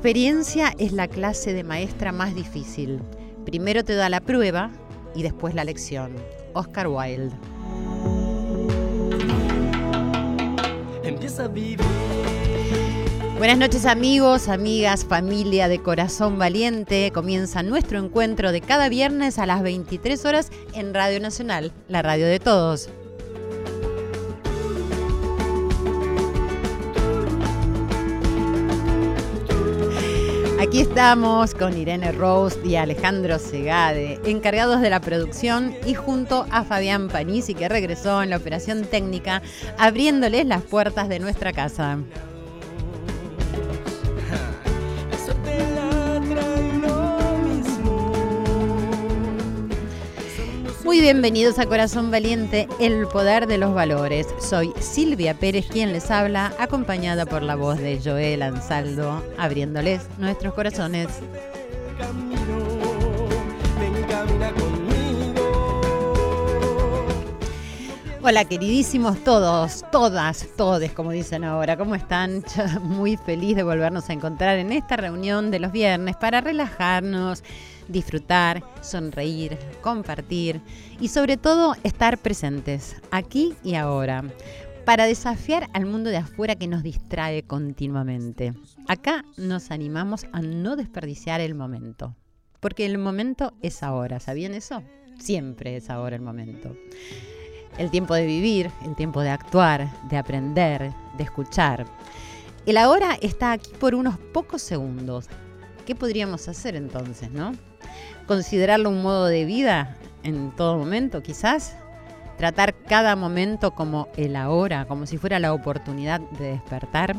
experiencia es la clase de maestra más difícil. Primero te da la prueba y después la lección. Oscar Wilde. Empieza a vivir. Buenas noches amigos, amigas, familia de Corazón Valiente. Comienza nuestro encuentro de cada viernes a las 23 horas en Radio Nacional, la radio de todos. Aquí estamos con Irene Rose y Alejandro Segade, encargados de la producción y junto a Fabián Panisi que regresó en la operación técnica, abriéndoles las puertas de nuestra casa. Muy bienvenidos a Corazón Valiente, el poder de los valores. Soy Silvia Pérez quien les habla, acompañada por la voz de Joel Ansaldo, abriéndoles nuestros corazones. Hola queridísimos todos, todas, todes, como dicen ahora, ¿cómo están? Muy feliz de volvernos a encontrar en esta reunión de los viernes para relajarnos, disfrutar, sonreír, compartir y sobre todo estar presentes, aquí y ahora, para desafiar al mundo de afuera que nos distrae continuamente. Acá nos animamos a no desperdiciar el momento, porque el momento es ahora, ¿sabían eso? Siempre es ahora el momento. El tiempo de vivir, el tiempo de actuar, de aprender, de escuchar. El ahora está aquí por unos pocos segundos. ¿Qué podríamos hacer entonces, no? Considerarlo un modo de vida en todo momento, quizás. Tratar cada momento como el ahora, como si fuera la oportunidad de despertar.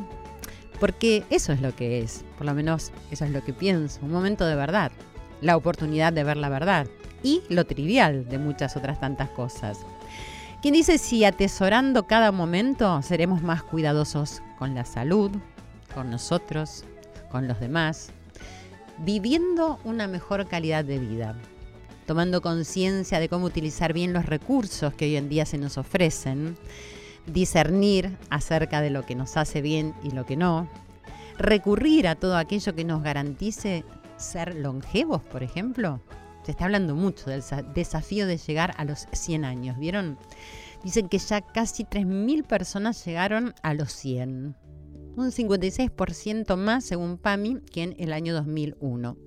Porque eso es lo que es, por lo menos eso es lo que pienso, un momento de verdad, la oportunidad de ver la verdad y lo trivial de muchas otras tantas cosas. ¿Quién dice si atesorando cada momento seremos más cuidadosos con la salud, con nosotros, con los demás, viviendo una mejor calidad de vida, tomando conciencia de cómo utilizar bien los recursos que hoy en día se nos ofrecen, discernir acerca de lo que nos hace bien y lo que no, recurrir a todo aquello que nos garantice ser longevos, por ejemplo. Se está hablando mucho del sa- desafío de llegar a los 100 años, ¿vieron? Dicen que ya casi 3.000 personas llegaron a los 100. Un 56% más según PAMI que en el año 2001.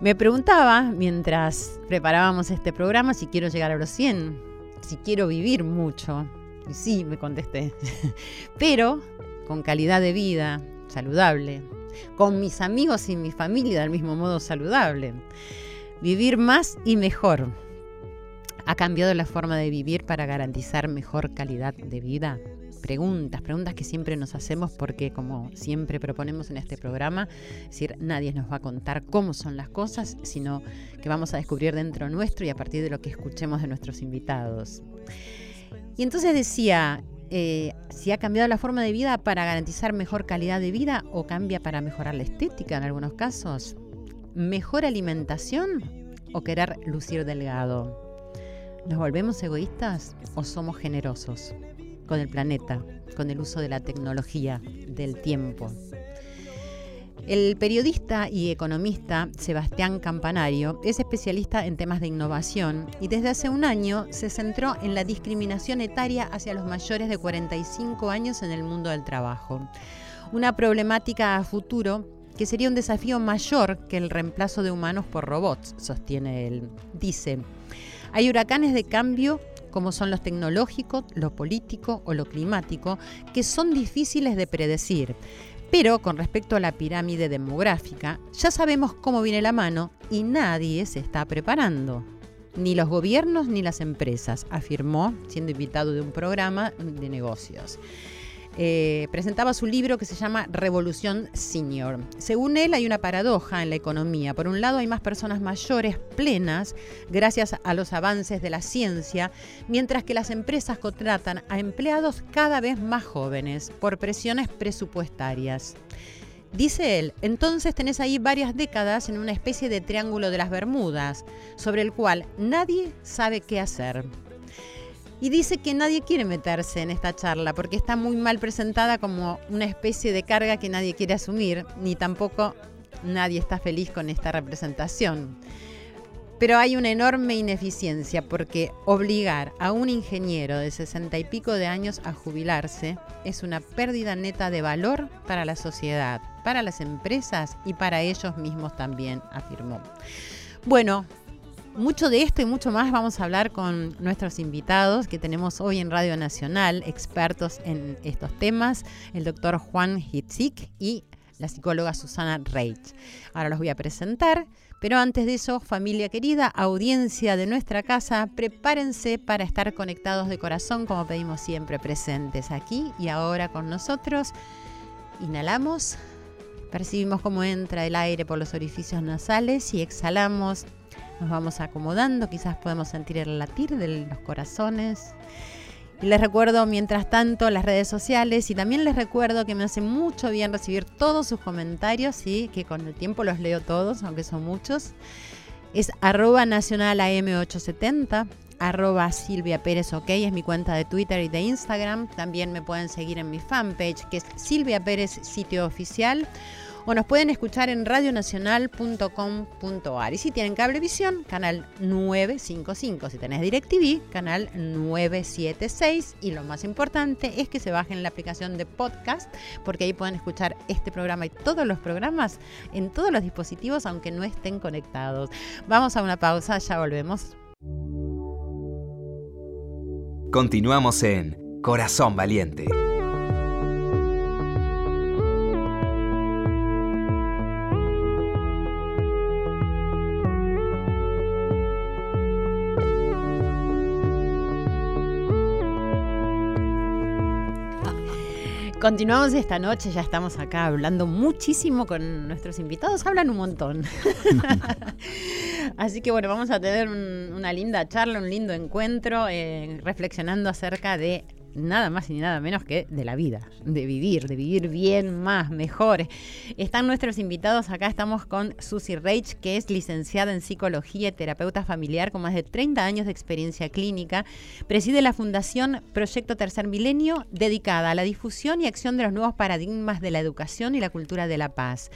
Me preguntaba mientras preparábamos este programa si quiero llegar a los 100, si quiero vivir mucho. Y sí, me contesté. Pero con calidad de vida, saludable, con mis amigos y mi familia del mismo modo saludable. Vivir más y mejor. ¿Ha cambiado la forma de vivir para garantizar mejor calidad de vida? Preguntas, preguntas que siempre nos hacemos porque como siempre proponemos en este programa, es decir, nadie nos va a contar cómo son las cosas, sino que vamos a descubrir dentro nuestro y a partir de lo que escuchemos de nuestros invitados. Y entonces decía, eh, si ha cambiado la forma de vida para garantizar mejor calidad de vida o cambia para mejorar la estética en algunos casos, mejor alimentación o querer lucir delgado. ¿Nos volvemos egoístas o somos generosos con el planeta, con el uso de la tecnología, del tiempo? El periodista y economista Sebastián Campanario es especialista en temas de innovación y desde hace un año se centró en la discriminación etaria hacia los mayores de 45 años en el mundo del trabajo. Una problemática a futuro que sería un desafío mayor que el reemplazo de humanos por robots, sostiene él. Dice, hay huracanes de cambio como son los tecnológicos, lo político o lo climático, que son difíciles de predecir. Pero con respecto a la pirámide demográfica, ya sabemos cómo viene la mano y nadie se está preparando. Ni los gobiernos ni las empresas, afirmó siendo invitado de un programa de negocios. Eh, presentaba su libro que se llama Revolución Senior. Según él, hay una paradoja en la economía. Por un lado, hay más personas mayores plenas gracias a los avances de la ciencia, mientras que las empresas contratan a empleados cada vez más jóvenes por presiones presupuestarias. Dice él, entonces tenés ahí varias décadas en una especie de triángulo de las Bermudas, sobre el cual nadie sabe qué hacer. Y dice que nadie quiere meterse en esta charla porque está muy mal presentada como una especie de carga que nadie quiere asumir, ni tampoco nadie está feliz con esta representación. Pero hay una enorme ineficiencia porque obligar a un ingeniero de sesenta y pico de años a jubilarse es una pérdida neta de valor para la sociedad, para las empresas y para ellos mismos también, afirmó. Bueno, mucho de esto y mucho más vamos a hablar con nuestros invitados que tenemos hoy en Radio Nacional, expertos en estos temas, el doctor Juan Hitzik y la psicóloga Susana Reich. Ahora los voy a presentar, pero antes de eso, familia querida, audiencia de nuestra casa, prepárense para estar conectados de corazón como pedimos siempre, presentes aquí y ahora con nosotros. Inhalamos, percibimos cómo entra el aire por los orificios nasales y exhalamos nos vamos acomodando, quizás podemos sentir el latir de los corazones. Y les recuerdo, mientras tanto, las redes sociales y también les recuerdo que me hace mucho bien recibir todos sus comentarios que con el tiempo los leo todos, aunque son muchos. Es arroba nacional AM870, arroba Silvia es mi cuenta de Twitter y de Instagram. También me pueden seguir en mi fanpage, que es Silvia Pérez Sitio Oficial o nos pueden escuchar en radionacional.com.ar. Y si tienen cablevisión, canal 955. Si tenés DirecTV, canal 976. Y lo más importante es que se bajen la aplicación de podcast, porque ahí pueden escuchar este programa y todos los programas en todos los dispositivos, aunque no estén conectados. Vamos a una pausa, ya volvemos. Continuamos en Corazón Valiente. Continuamos esta noche, ya estamos acá hablando muchísimo con nuestros invitados, hablan un montón. Así que bueno, vamos a tener una linda charla, un lindo encuentro, eh, reflexionando acerca de nada más y nada menos que de la vida, de vivir, de vivir bien, más, mejor. Están nuestros invitados acá, estamos con Susie Reich, que es licenciada en psicología y terapeuta familiar con más de 30 años de experiencia clínica. Preside la Fundación Proyecto Tercer Milenio, dedicada a la difusión y acción de los nuevos paradigmas de la educación y la cultura de la paz.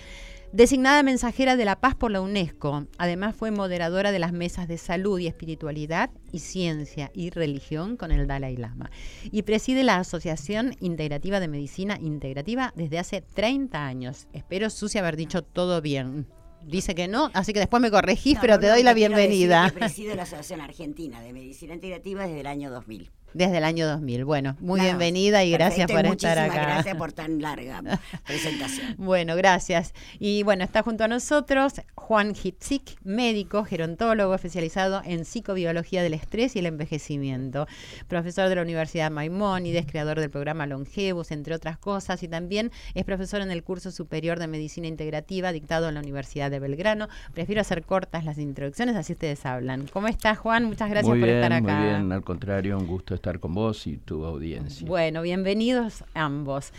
Designada mensajera de la paz por la UNESCO, además fue moderadora de las mesas de salud y espiritualidad y ciencia y religión con el Dalai Lama. Y preside la Asociación Integrativa de Medicina Integrativa desde hace 30 años. Espero, Susi, haber dicho todo bien. Dice que no, así que después me corregís, pero te doy la bienvenida. Presido la Asociación Argentina de Medicina Integrativa desde el año 2000. Desde el año 2000. Bueno, muy bienvenida y gracias por estar acá. Gracias por tan larga presentación. bueno, gracias. Y bueno, está junto a nosotros Juan Hitzik, médico, gerontólogo especializado en psicobiología del estrés y el envejecimiento, profesor de la Universidad Maimónides, creador del programa Longevus, entre otras cosas, y también es profesor en el curso superior de medicina integrativa dictado en la Universidad de Belgrano. Prefiero hacer cortas las introducciones, así ustedes hablan. ¿Cómo estás, Juan? Muchas gracias por estar acá. Muy bien, al contrario, un gusto estar con vos y tu audiencia. Bueno, bienvenidos ambos.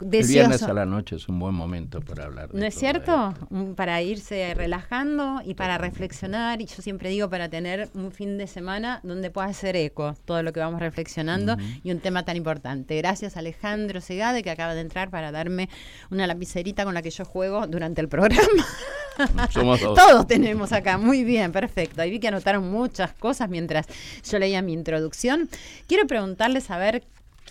El viernes a la noche es un buen momento para hablar. ¿No es cierto? Para irse relajando y para reflexionar. Y yo siempre digo para tener un fin de semana donde pueda hacer eco todo lo que vamos reflexionando y un tema tan importante. Gracias Alejandro Segade que acaba de entrar para darme una lapicerita con la que yo juego durante el programa. Somos Todos tenemos acá. Muy bien, perfecto. Ahí vi que anotaron muchas cosas mientras yo leía mi introducción. Quiero preguntarles a ver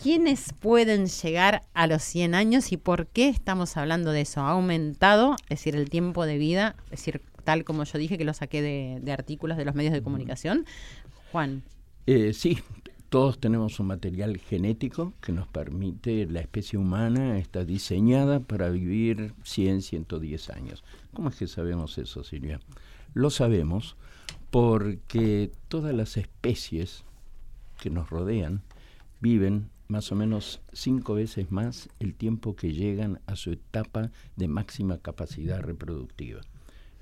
¿Quiénes pueden llegar a los 100 años y por qué estamos hablando de eso? ¿Ha aumentado, es decir, el tiempo de vida? Es decir, tal como yo dije que lo saqué de, artículos de los medios de comunicación. Juan. Eh, sí, todos tenemos un material genético que nos permite, la especie humana está diseñada para vivir 100, 110 años. ¿Cómo es que sabemos eso, Silvia? Lo sabemos porque todas las especies que nos rodean viven más o menos cinco veces más el tiempo que llegan a su etapa de máxima capacidad reproductiva.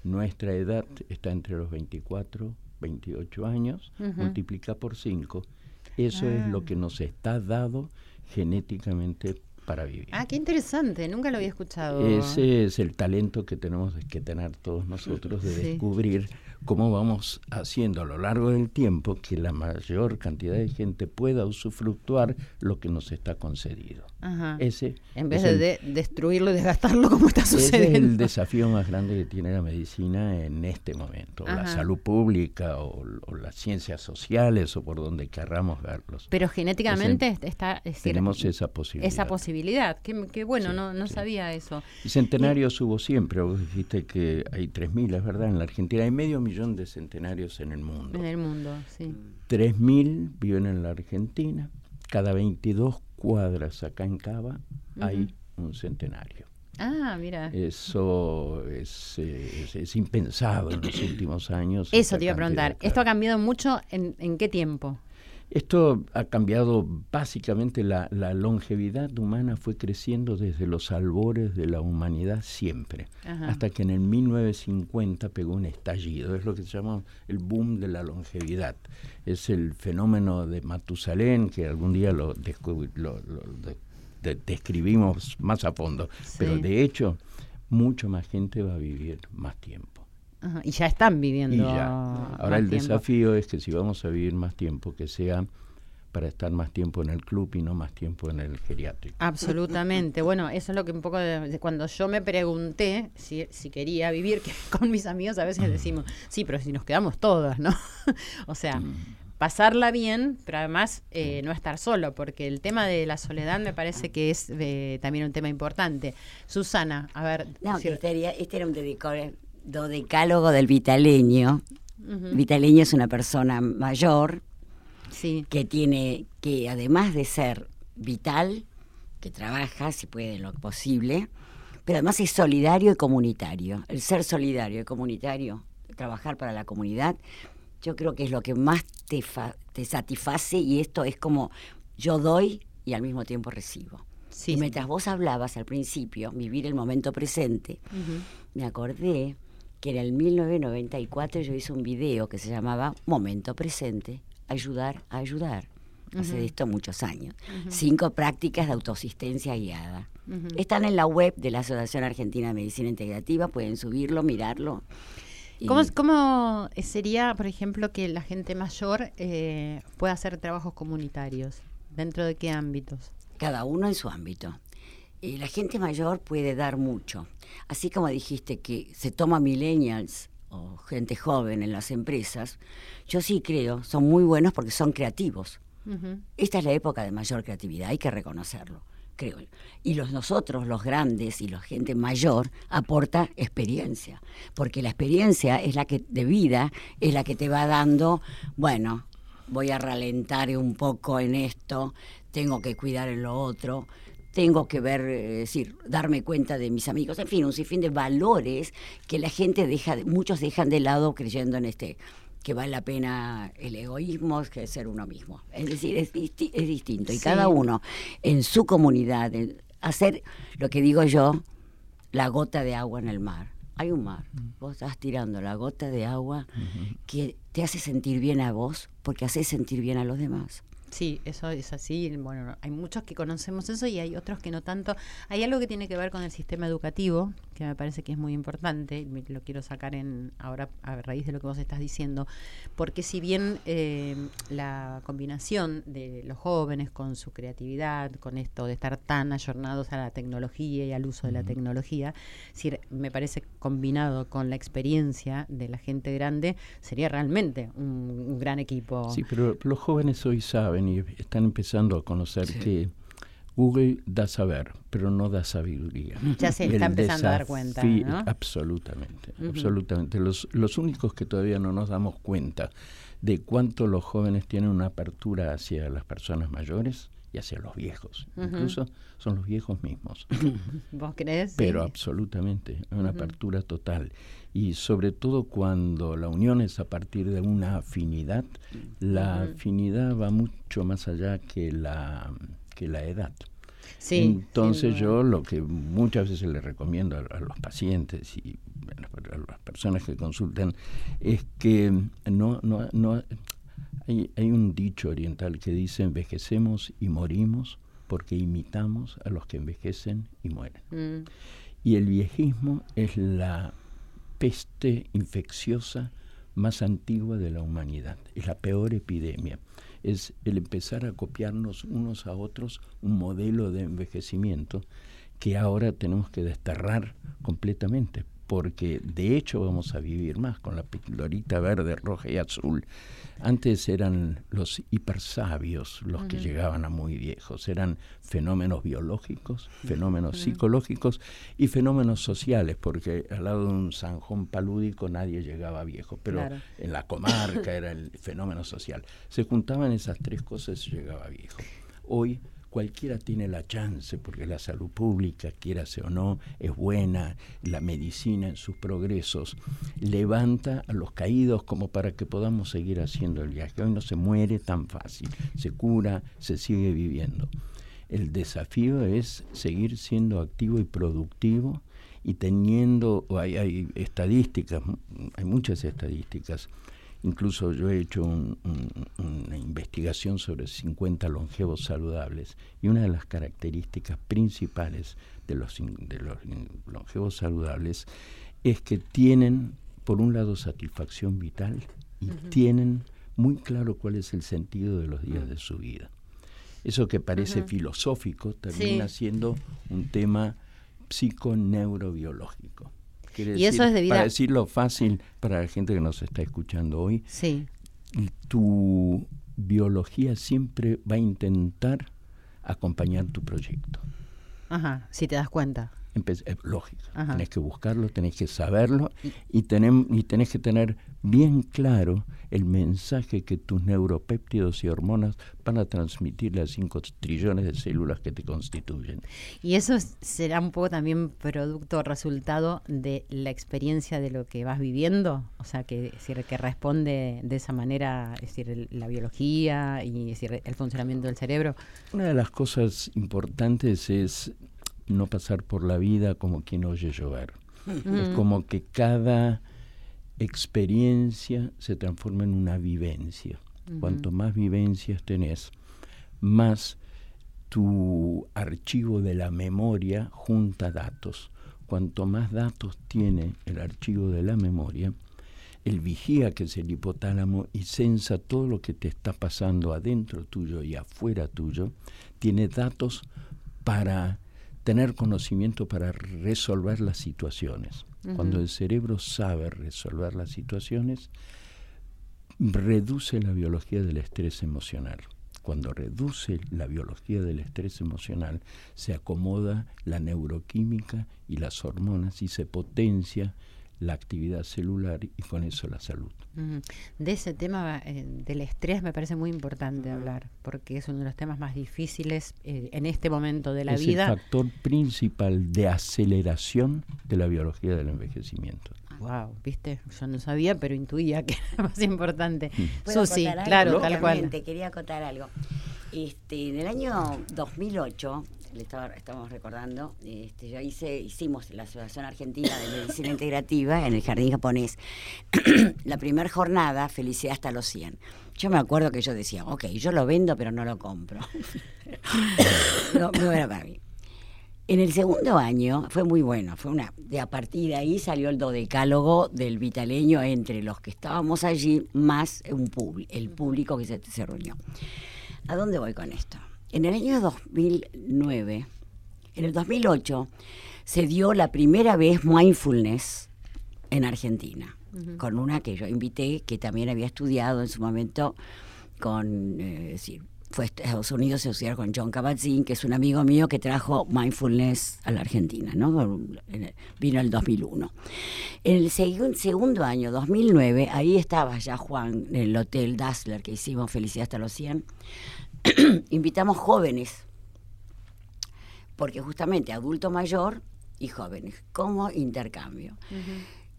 Nuestra edad está entre los 24, 28 años, multiplica por 5. Eso es lo Ah. que nos está dado genéticamente para vivir. Ah, qué interesante, nunca lo había escuchado. Ese es el talento que tenemos que tener todos nosotros de Sí. descubrir cómo vamos haciendo a lo largo del tiempo que la mayor cantidad de gente pueda usufructuar lo que nos está concedido. Ajá. Ese En vez es de, el- de- destruirlo y desgastarlo como está ese es sucediendo. el desafío más grande que tiene la medicina en este momento, la Ajá. salud pública o, o las ciencias sociales o por donde querramos verlos. Pero genéticamente está... es decir, Tenemos esa posibilidad. esa posibilidad. Qué, qué bueno, Sí, no, no sí. sabía eso. Y centenarios hubo siempre, vos dijiste que hay 3.000, es verdad, en la Argentina hay medio millón de centenarios en el mundo. En el mundo, sí. 3.000 viven en la Argentina, cada 22 cuadras acá en Cava hay un centenario. Ah, mira. Eso es, es- es impensado en los últimos años. Eso te iba a preguntar. ¿Esto ha cambiado mucho en, en qué tiempo? Esto ha cambiado básicamente la, la longevidad humana fue creciendo desde los albores de la humanidad siempre, Ajá. hasta que en el 1950 pegó un estallido, es lo que se llama el boom de la longevidad. Es el fenómeno de Matusalén que algún día lo, lo- lo de- de- describimos más a fondo, pero de hecho mucho más gente va a vivir más tiempo. Ajá, Y ya están viviendo. Y ya. Ahora más el tiempo. desafío es que si vamos a vivir más tiempo, que sea para estar más tiempo en el club y no más tiempo en el geriátrico. Absolutamente. Bueno, eso es lo que un poco de, de cuando yo me pregunté si, si quería vivir, que con mis amigos a veces decimos, sí, pero si nos quedamos todos, ¿no? o sea, Mm. pasarla bien, pero además eh, no estar solo, porque el tema de la soledad me parece que es eh, también un tema importante. Susana, a ver, No, si- que este, era- este era un dedico- dodecálogo del vitaleño. Vitaleño es una persona mayor sí, que tiene, que además de ser vital, que trabaja, si puede, lo posible, pero además es solidario y comunitario. El ser solidario y comunitario, trabajar para la comunidad, yo creo que es lo que más te, fa- te satisface y esto es como yo doy y al mismo tiempo recibo. sí. Y mientras vos hablabas al principio, vivir el momento presente, me acordé que en el 1994 yo hice un video que se llamaba Momento Presente, ayudar a ayudar. Hace de esto muchos años. Cinco prácticas de autoasistencia guiada. Están en la web de la Asociación Argentina de Medicina Integrativa, pueden subirlo, mirarlo. ¿Cómo, cómo sería, por ejemplo, que la gente mayor eh, pueda hacer trabajos comunitarios? ¿Dentro de qué ámbitos? cada uno en su ámbito. Y la gente mayor puede dar mucho. Así como dijiste que se toma millennials o gente joven en las empresas, yo sí creo, son muy buenos porque son creativos. Esta es la época de mayor creatividad, hay que reconocerlo, creo. Y los nosotros, los grandes y la gente mayor, aporta experiencia, porque la experiencia es la que de vida es la que te va dando, bueno, voy a ralentar un poco en esto, tengo que cuidar en lo otro, tengo que ver, eh, decir, darme cuenta de mis amigos, en fin, un sinfín de valores que la gente deja, de- muchos dejan de lado creyendo en este que vale la pena el egoísmo que ser uno mismo. Es decir, es, disti- es distinto. Y Sí. cada uno en su comunidad, en hacer lo que digo yo, la gota de agua en el mar. Hay un mar, vos estás tirando la gota de agua que te hace sentir bien a vos porque hace sentir bien a los demás. Sí, eso es así. Bueno, hay muchos que conocemos eso y hay otros que no tanto. Hay algo que tiene que ver con el sistema educativo, que me parece que es muy importante, y me- lo quiero sacar en ahora a raíz de lo que vos estás diciendo, porque si bien eh, la combinación de los jóvenes con su creatividad, con esto de estar tan ayornados a la tecnología y al uso de la tecnología, decir, me parece combinado con la experiencia de la gente grande, sería realmente un, un gran equipo. Sí, pero los jóvenes hoy saben y están empezando a conocer que Google da saber, pero no da sabiduría. Ya se está empezando a dar cuenta. ¿no? Absolutamente, absolutamente. Los, los únicos que todavía no nos damos cuenta de cuánto los jóvenes tienen una apertura hacia las personas mayores y hacia los viejos. Incluso son los viejos mismos. ¿Vos crees? Pero absolutamente, una apertura total. Y sobre todo cuando la unión es a partir de una afinidad, la afinidad va mucho más allá que la, que la edad. Sí, Entonces yo lo que muchas veces le recomiendo a, los pacientes y a las personas que consultan es que no, no, no hay, hay un dicho oriental que dice envejecemos y morimos porque imitamos a los que envejecen y mueren. Mm. Y el viejismo es la peste infecciosa más antigua de la humanidad, es la peor epidemia. Es el empezar a copiarnos unos a otros un modelo de envejecimiento que ahora tenemos que desterrar completamente, porque de hecho vamos a vivir más con la pildorita verde, roja y azul. Antes eran los hipersabios los que llegaban a muy viejos, eran fenómenos biológicos, fenómenos psicológicos y fenómenos sociales, porque al lado de un zanjón palúdico nadie llegaba viejo, pero en la comarca era el fenómeno social. Se juntaban esas tres cosas y llegaba viejo. Hoy cualquiera tiene la chance, porque la salud pública, quierase o no, es buena, la medicina en sus progresos levanta a los caídos como para que podamos seguir haciendo el viaje. Hoy no se muere tan fácil, se cura, se sigue viviendo. El desafío es seguir siendo activo y productivo y teniendo, hay, hay estadísticas, hay muchas estadísticas, Incluso yo he hecho una investigación sobre 50 longevos saludables y una de las características principales de los, de los longevos saludables es que tienen, por un lado, satisfacción vital y tienen muy claro cuál es el sentido de los días de su vida. Eso que parece filosófico termina siendo un tema psiconeurobiológico y eso es Para decirlo fácil para la gente que nos está escuchando hoy, sí. tu biología siempre va a intentar acompañar tu proyecto. Ajá, si te das cuenta. Es lógico, tenés que buscarlo, tenés que saberlo y, tenés, y tenés que tener bien claro el mensaje que tus neuropéptidos y hormonas van a transmitirle a 5 trillones de células que te constituyen. Y eso será un poco también producto o resultado de la experiencia de lo que vas viviendo, o sea, que, decir, que responde de esa manera, es decir, la biología y decir, el funcionamiento del cerebro. Una de las cosas importantes es no pasar por la vida como quien oye llover. Es como que cada experiencia se transforma en una vivencia. Cuanto más vivencias tenés, más tu archivo de la memoria junta datos. Cuanto más datos tiene el archivo de la memoria, el vigía, que es el hipotálamo, y sensa todo lo que te está pasando adentro tuyo y afuera tuyo, tiene datos para tener conocimiento para resolver las situaciones. Cuando el cerebro sabe resolver las situaciones, reduce la biología del estrés emocional. Cuando reduce la biología del estrés emocional, se acomoda la neuroquímica y las hormonas y se potencia la actividad celular y con eso la salud. De ese tema eh, del estrés me parece muy importante hablar, porque es uno de los temas más difíciles eh, en este momento de la vida. Es el factor principal de aceleración de la biología del envejecimiento. Wow, viste, yo no sabía, pero intuía que era más importante. Susi, claro, tal cual. Te quería acotar algo. Este, en el año 2008 le estamos recordando, este, yo hice, hicimos la Asociación Argentina de Medicina Integrativa en el Jardín Japonés, la primera jornada, Felicidad hasta los 100. Yo me acuerdo que yo decía, ok, yo lo vendo, pero no lo compro. no, no era para mí. En el segundo año fue muy bueno, fue una de a partir de ahí salió el dodecálogo del vitaleño entre los que estábamos allí más un el público que se, se reunió. ¿A dónde voy con esto? En el año 2009, en el 2008, se dio la primera vez mindfulness en Argentina, con una que yo invité, que también había estudiado en su momento con, eh, fue a Estados Unidos a estudiar con John Kabat-Zinn, que es un amigo mío que trajo mindfulness a la Argentina, ¿no? Vino el 2001. En el segundo año, 2009, ahí estaba ya Juan en el Hotel Dassler que hicimos Felicidad hasta los 100. Invitamos jóvenes, porque justamente adulto mayor y jóvenes, como intercambio.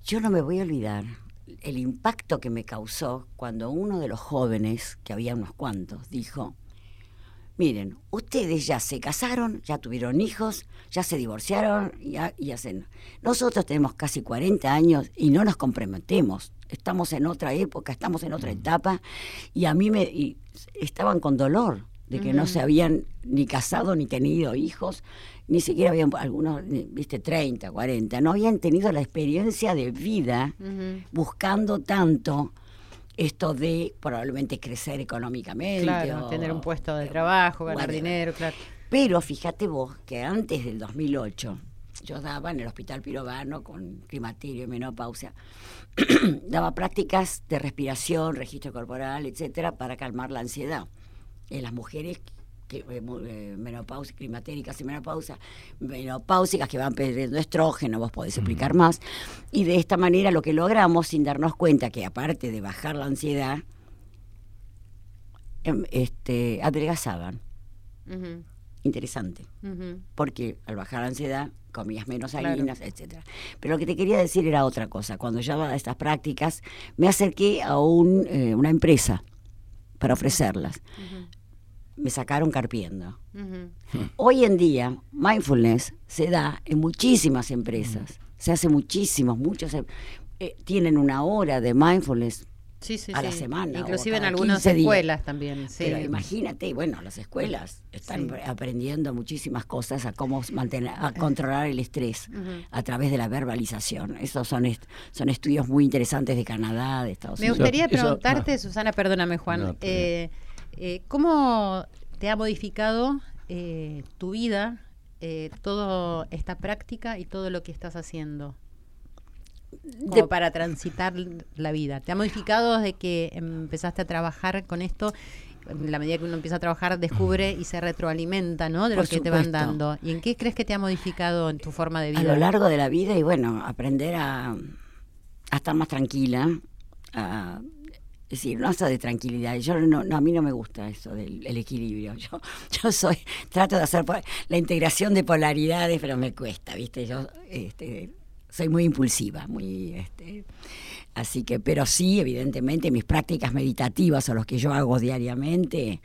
Yo no me voy a olvidar el impacto que me causó cuando uno de los jóvenes, que había unos cuantos, dijo, miren, ustedes ya se casaron, ya tuvieron hijos, ya se divorciaron y, hacen... Nosotros tenemos casi 40 años y no nos comprometemos. Estamos en otra época, estamos en otra mm. etapa y a mí me... estaban con dolor de que no se habían ni casado ni tenido hijos, ni siquiera habían algunos, viste, 30, 40, no habían tenido la experiencia de vida buscando tanto esto de probablemente crecer económicamente. Claro, tener un puesto de trabajo, ganar dinero, claro. Pero fíjate vos que antes del 2008, yo daba en el Hospital Pirovano con climaterio y menopausia, daba prácticas de respiración, registro corporal, etcétera, para calmar la ansiedad en las mujeres que, eh, eh, menopáusicas, climatéricas y menopausa, menopáusicas que van perdiendo estrógeno, vos podés explicar más. Y de esta manera lo que logramos, sin darnos cuenta que aparte de bajar la ansiedad, em, este, adelgazaban. Interesante. Porque al bajar la ansiedad comías menos harinas, etcétera. Pero lo que te quería decir era otra cosa. Cuando ya a estas prácticas, me acerqué a un, eh, una empresa para ofrecerlas me sacaron carpiendo. Hoy en día, mindfulness se da en muchísimas empresas. Se hace muchísimos, muchos eh, tienen una hora de mindfulness a la semana. Inclusive en algunas escuelas también. Pero imagínate, bueno, las escuelas están aprendiendo muchísimas cosas a cómo mantener, a controlar el estrés a través de la verbalización. Esos son, son estudios muy interesantes de Canadá, de Estados Unidos. Me gustaría preguntarte, Susana, perdóname Juan, eh, eh, ¿Cómo te ha modificado eh, tu vida, eh, toda esta práctica y todo lo que estás haciendo? Como para transitar la vida. ¿Te ha modificado desde que empezaste a trabajar con esto? En la medida que uno empieza a trabajar, descubre y se retroalimenta, ¿no? De lo que te van dando. ¿Y en qué crees que te ha modificado en tu forma de vida? A lo largo de la vida y bueno, aprender a, a estar más tranquila, a es decir, no hasta de tranquilidad. Yo no, a mí no me gusta eso del equilibrio. Yo, yo soy, trato de hacer la integración de polaridades, pero me cuesta, ¿viste? Yo este, soy muy impulsiva, muy este, así que, pero sí, evidentemente, mis prácticas meditativas o los que yo hago diariamente,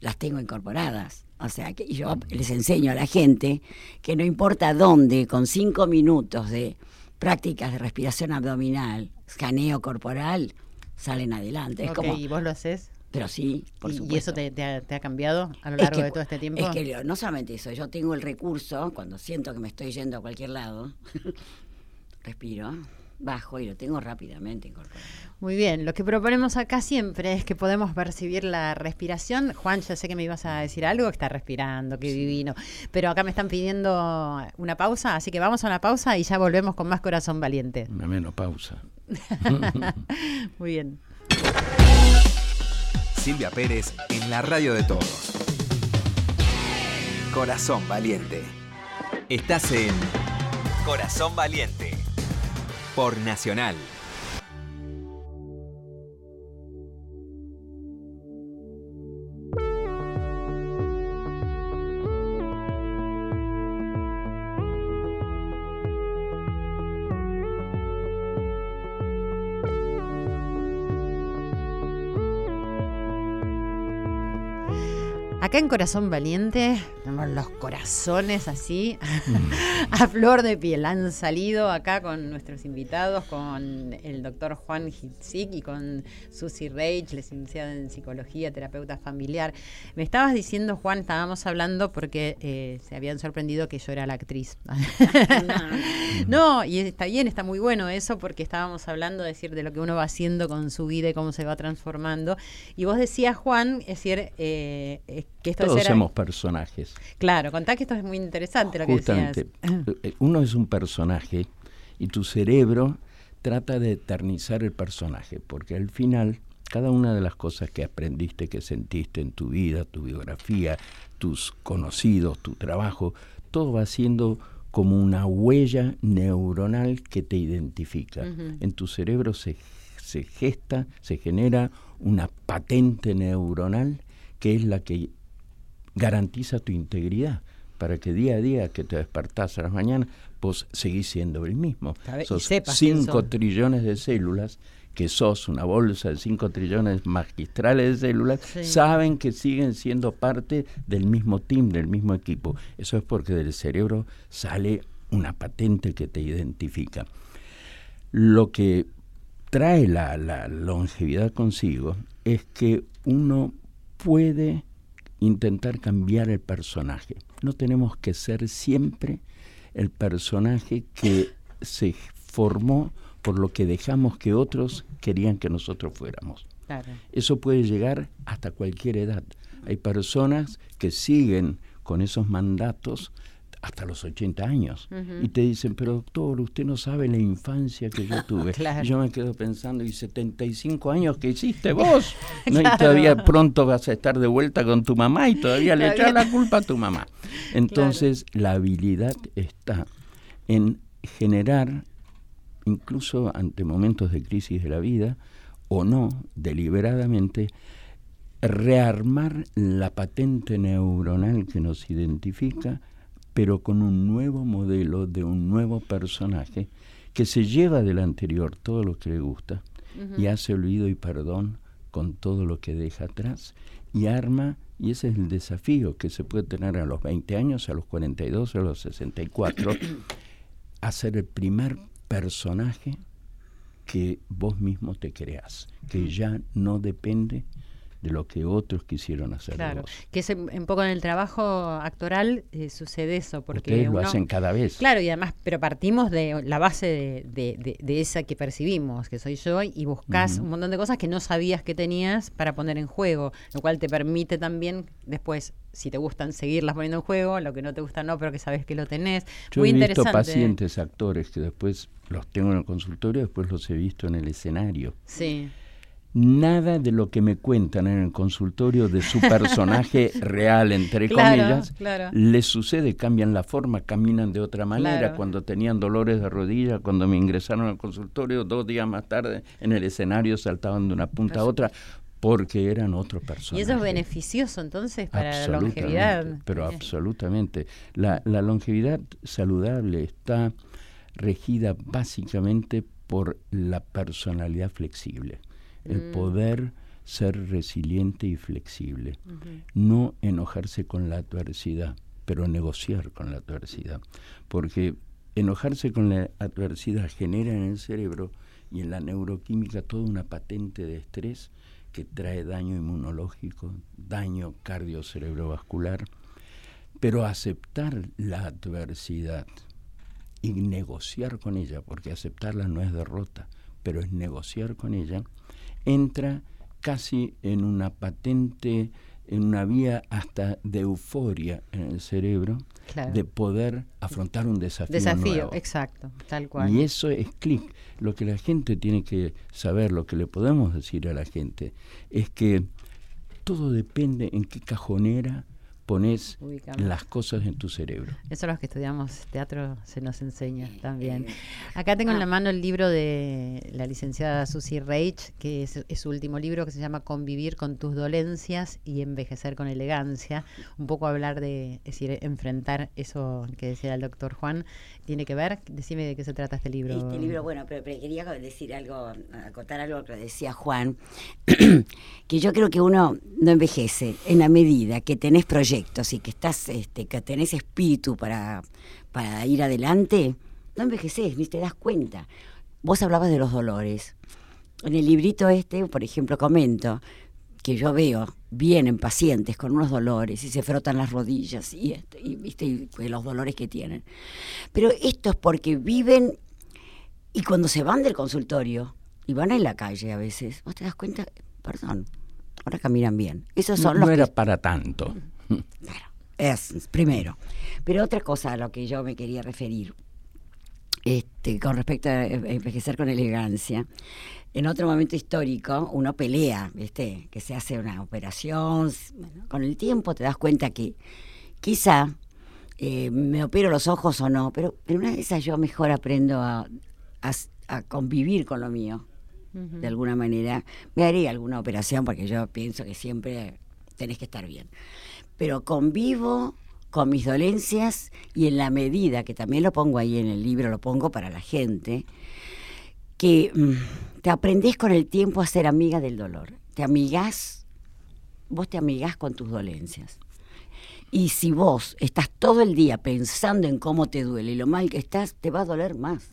las tengo incorporadas. O sea, que yo les enseño a la gente que no importa dónde, con cinco minutos de prácticas de respiración abdominal, escaneo corporal, salen adelante. ¿Y vos lo haces? Pero sí, por ¿Y, supuesto. ¿Y eso te, ha, cambiado a lo largo de todo este tiempo? Es que no solamente eso, yo tengo el recurso, cuando siento que me estoy yendo a cualquier lado, respiro, bajo y lo tengo rápidamente incorporado. Muy bien, lo que proponemos acá siempre es que podemos percibir la respiración. Juan, ya sé que me ibas a decir algo, que está respirando, qué divino. Pero acá me están pidiendo una pausa, así que vamos a una pausa y ya volvemos con más corazón valiente. Una menos pausa. Muy bien. Silvia Pérez en la radio de todos. Corazón Valiente. Estás en Corazón Valiente por Nacional Acá en Corazón Valiente, tenemos los corazones así, a flor de piel. Han salido acá con nuestros invitados, con el doctor Juan Hitzik y con Susie Reich, licenciada en psicología, terapeuta familiar. Me estabas diciendo, Juan, estábamos hablando porque eh, se habían sorprendido que yo era la actriz. no, y está bien, está muy bueno eso, porque estábamos hablando decir, de lo que uno va haciendo con su vida y cómo se va transformando. Y vos decías, Juan, es decir, eh, todos somos personajes. Claro, contá que esto es muy interesante lo que decías. Eh, uno es un personaje y tu cerebro trata de eternizar el personaje, porque al final cada una de las cosas que aprendiste, que sentiste en tu vida, tu biografía, tus conocidos, tu trabajo, todo va siendo como una huella neuronal que te identifica. En tu cerebro se, se gesta, se genera una patente neuronal que es la que garantiza tu integridad para que día a día que te despertás a las mañanas, vos seguís siendo el mismo. Sos 5 trillones de células, que sos una bolsa de 5 trillones magistrales de células, saben que siguen siendo parte del mismo team, del mismo equipo. Eso es porque del cerebro sale una patente que te identifica. Lo que trae la, la longevidad consigo es que uno puede intentar cambiar el personaje. No tenemos que ser siempre el personaje que se formó por lo que dejamos que otros querían que nosotros fuéramos. Eso puede llegar hasta cualquier edad. Hay personas que siguen con esos mandatos hasta los 80 años. Y te dicen, pero doctor, usted no sabe la infancia que yo tuve. Y yo me quedo pensando, ¿y 75 años que hiciste vos? ¿No? Y todavía pronto vas a estar de vuelta con tu mamá y todavía le echas la culpa a tu mamá. Entonces, la habilidad está en generar, incluso ante momentos de crisis de la vida, o no, deliberadamente, rearmar la patente neuronal que nos identifica pero con un nuevo modelo de un nuevo personaje que se lleva del anterior todo lo que le gusta y hace olvido y perdón con todo lo que deja atrás y arma, y ese es el desafío que se puede tener a los 20 años, a los 42, a los 64, hacer el primer personaje que vos mismo te creas, que ya no depende de lo que otros quisieron hacer. Claro, que es un poco en el trabajo actoral eh, sucede eso. Porque Ustedes lo hacen cada vez. Claro, y además, pero partimos de la base de, de, esa que percibimos, que soy yo, y buscas un montón de cosas que no sabías que tenías para poner en juego, lo cual te permite también después, si te gustan, seguirlas poniendo en juego, lo que no te gusta no, pero que sabes que lo tenés. Yo Muy he visto pacientes, actores, que después los tengo en el consultorio, después los he visto en el escenario. Sí nada de lo que me cuentan en el consultorio de su personaje real, entre comillas, les sucede, cambian la forma, caminan de otra manera. Cuando tenían dolores de rodilla, cuando me ingresaron al consultorio, dos días más tarde en el escenario saltaban de una punta a otra porque eran otro personaje. Y eso es beneficioso entonces para la longevidad. Pero absolutamente. La, la longevidad saludable está regida básicamente por la personalidad flexible el mm. poder ser resiliente y flexible, no enojarse con la adversidad, pero negociar con la adversidad, porque enojarse con la adversidad genera en el cerebro y en la neuroquímica toda una patente de estrés que trae daño inmunológico, daño cardiocerebrovascular, pero aceptar la adversidad y negociar con ella, porque aceptarla no es derrota, pero es negociar con ella, entra casi en una patente, en una vía hasta de euforia en el cerebro, de poder afrontar un desafío. Desafío, exacto, tal cual. Y eso es clic. Lo que la gente tiene que saber, lo que le podemos decir a la gente, es que todo depende en qué cajonera pones las cosas en tu cerebro. Eso los que estudiamos teatro se nos enseña también. Acá tengo en la ah. mano el libro de la licenciada Susie Reich, que es, su último libro que se llama Convivir con tus dolencias y envejecer con elegancia. Un poco hablar de, es decir, enfrentar eso que decía el doctor Juan. ¿Tiene que ver? Decime de qué se trata este libro. Este libro, bueno, pero, quería decir algo, acotar algo que decía Juan, que yo creo que uno no envejece en la medida que tenés proyectos y que estás, este, que tenés espíritu para, para ir adelante, no envejeces, ni te das cuenta. Vos hablabas de los dolores. En el librito este, por ejemplo, comento que yo veo vienen pacientes con unos dolores y se frotan las rodillas y, este, y, ¿viste? Pues, los dolores que tienen. Pero esto es porque viven y cuando se van del consultorio y van en la calle a veces, vos te das cuenta, perdón, ahora caminan bien. Esos son no, no era para tanto. Claro, es primero. Pero otra cosa a lo que yo me quería referir este, con respecto a envejecer con elegancia. En otro momento histórico uno pelea, ¿viste? Que se hace una operación. Bueno, con el tiempo te das cuenta que quizá eh, me opero los ojos o no, pero en una de esas yo mejor aprendo a, a convivir con lo mío de alguna manera. Me haría alguna operación porque yo pienso que siempre tenés que estar bien. Pero convivo con mis dolencias y en la medida, que también lo pongo ahí en el libro, lo pongo para la gente, que mm, te aprendés con el tiempo a ser amiga del dolor. Te amigás, vos te amigás con tus dolencias. Y si vos estás todo el día pensando en cómo te duele y lo mal que estás, te va a doler más.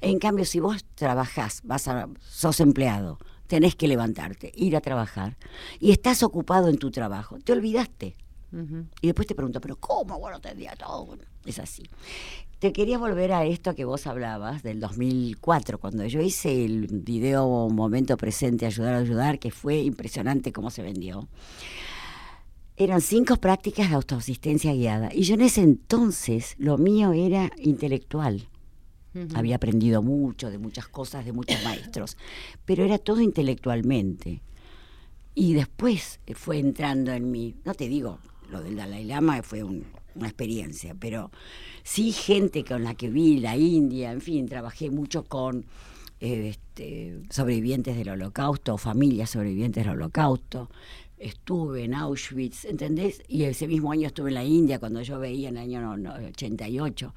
En cambio, si vos trabajás, vas a, sos empleado, tenés que levantarte, ir a trabajar, y estás ocupado en tu trabajo, te olvidaste. Y después te pregunto, ¿pero cómo? Bueno, tendría todo. es así. Te quería volver a esto que vos hablabas del 2004, cuando yo hice el video Momento Presente, Ayudar a Ayudar, que fue impresionante cómo se vendió eran cinco prácticas de autoasistencia guiada. Y yo en ese entonces lo mío era intelectual. Había aprendido mucho de muchas cosas de muchos maestros, pero era todo intelectualmente. Y después fue entrando en mí, no te digo, lo del Dalai Lama fue una experiencia, pero sí gente con la que vi la India, en fin, trabajé mucho con eh, este, sobrevivientes del holocausto, familias sobrevivientes del holocausto, estuve en Auschwitz, ¿entendés? Y ese mismo año estuve en la India cuando yo veía en el año 88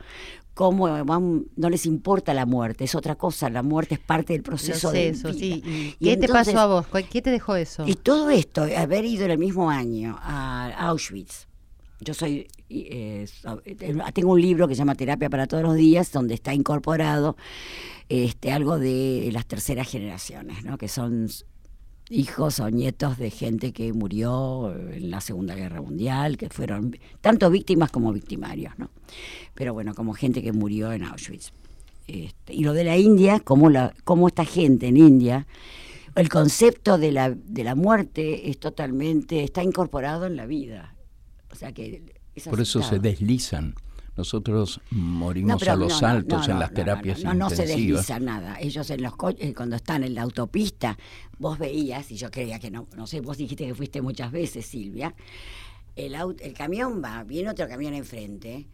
cómo no les importa la muerte, es otra cosa, la muerte es parte del proceso de vida. Sí. ¿Y, qué te pasó a vos? ¿Qué te dejó eso? Y todo esto, haber ido en el mismo año a Auschwitz, yo soy eh, tengo un libro que se llama Terapia para todos los días donde está incorporado este algo de las terceras generaciones, ¿no? que son hijos o nietos de gente que murió en la Segunda Guerra Mundial, que fueron tanto víctimas como victimarios, ¿no? Pero bueno, como gente que murió en Auschwitz. Este, y lo de la India, como, la, como esta gente en India, el concepto de la, de la muerte es totalmente, está incorporado en la vida. O sea que... Por eso se deslizan nosotros morimos a los saltos en las terapias no, no, se desliza nada. Ellos en los coches, cuando están en la autopista, vos veías, y yo creía que no, no sé, vos dijiste que fuiste muchas veces, Silvia, el, el camión va, viene otro camión enfrente,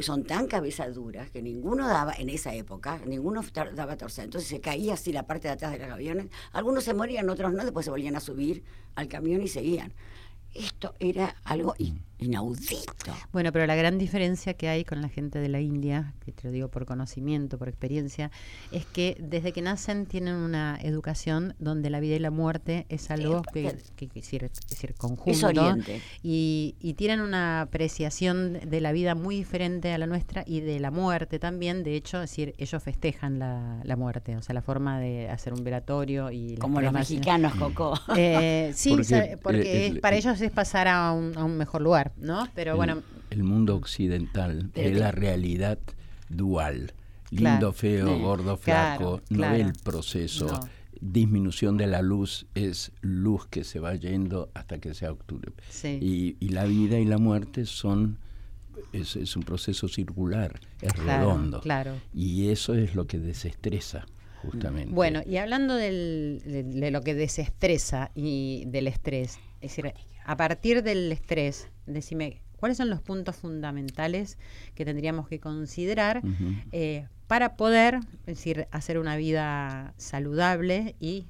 son tan cabezaduras que ninguno daba, en esa época, ninguno daba torcer. Entonces se caía así la parte de atrás de los aviones. Algunos se morían, otros no, después se volvían a subir al camión y seguían. Esto era algo inaudito. Bueno, pero la gran diferencia que hay con la gente de la India, que te lo digo por conocimiento, por experiencia, es que desde que nacen tienen una educación donde la vida y la muerte es algo que, que, decir, conjunto. y, y, tienen una apreciación de la vida muy diferente a la nuestra y de la muerte también. De hecho, es decir, ellos festejan la, la muerte, o sea, la forma de hacer un velatorio y... Como los mexicanos, Coco. Eh, sí, porque, para ellos es pasar a un, a un mejor lugar. ¿No? Pero bueno. El mundo occidental es la realidad dual. Lindo, feo, gordo, flaco, no ve el proceso. Disminución de la luz es luz que se va yendo hasta que sea octubre. Y, la vida y la muerte son es, un proceso circular, es redondo. Claro. Y eso es lo que desestresa. Justamente. Bueno, y hablando de, de, lo que desestresa y del estrés, es decir, a partir del estrés, decime, ¿cuáles son los puntos fundamentales que tendríamos que considerar eh, para poder decir, hacer una vida saludable y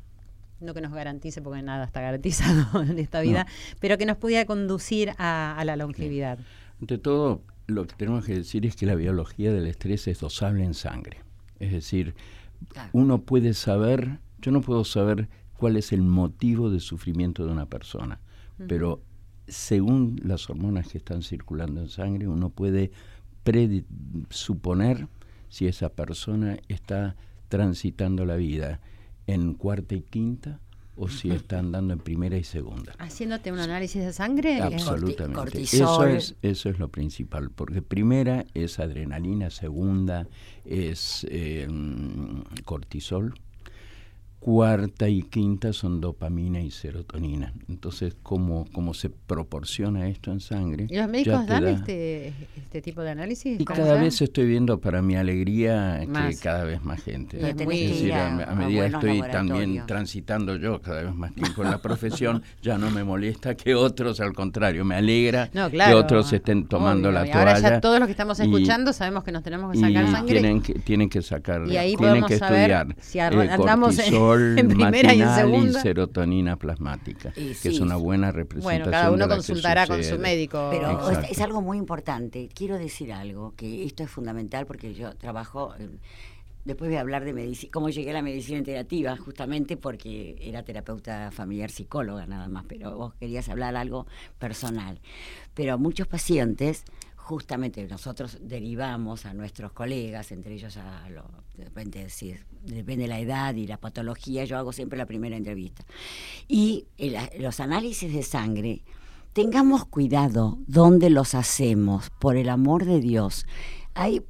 no que nos garantice, porque nada está garantizado en esta vida, pero que nos pudiera conducir a, la longevidad? Ante todo, lo que tenemos que decir es que la biología del estrés es dosable en sangre. Es decir, uno puede saber, yo no puedo saber cuál es el motivo de sufrimiento de una persona pero según las hormonas que están circulando en sangre, uno puede suponer si esa persona está transitando la vida en cuarta y quinta o si está andando en primera y segunda. Haciéndote un análisis de sangre. Absolutamente. Eso es, eso es lo principal, porque primera es adrenalina, segunda es eh, cortisol, cuarta y quinta son dopamina y serotonina. Entonces, ¿cómo, cómo se proporciona esto en sangre? ¿Y los médicos dan da- este, este tipo de análisis? Y ¿Cómo cada vez estoy viendo, para mi alegría, que cada vez más gente. Y Es decir, ir a, medida que estoy también transitando yo cada vez más tiempo en la profesión, ya no me molesta que otros, al contrario, me alegra No, que otros estén tomando Obvio, la y toalla. Ahora ya todos los que estamos y- escuchando sabemos que nos tenemos que y sacar sangre. tienen que tienen que sacar Y ahí tienen podemos que saber estudiar si eh, andamos en- cortisol en primera y en segunda. serotonina plasmática Y que sí. es una buena representación Bueno, cada de uno que consultará con su médico. Pero es, algo muy importante. Quiero decir algo, que esto es fundamental porque yo trabajo, eh, después voy a hablar de medicina, cómo llegué a la medicina integrativa, justamente porque era terapeuta familiar psicóloga nada más, pero vos querías hablar algo personal. Pero muchos pacientes, justamente nosotros derivamos a nuestros colegas, entre ellos a lo, depende, si, depende de la edad y la patología, yo hago siempre la primera entrevista. Y los análisis de sangre tengamos cuidado dónde los hacemos, por el amor de Dios. Hay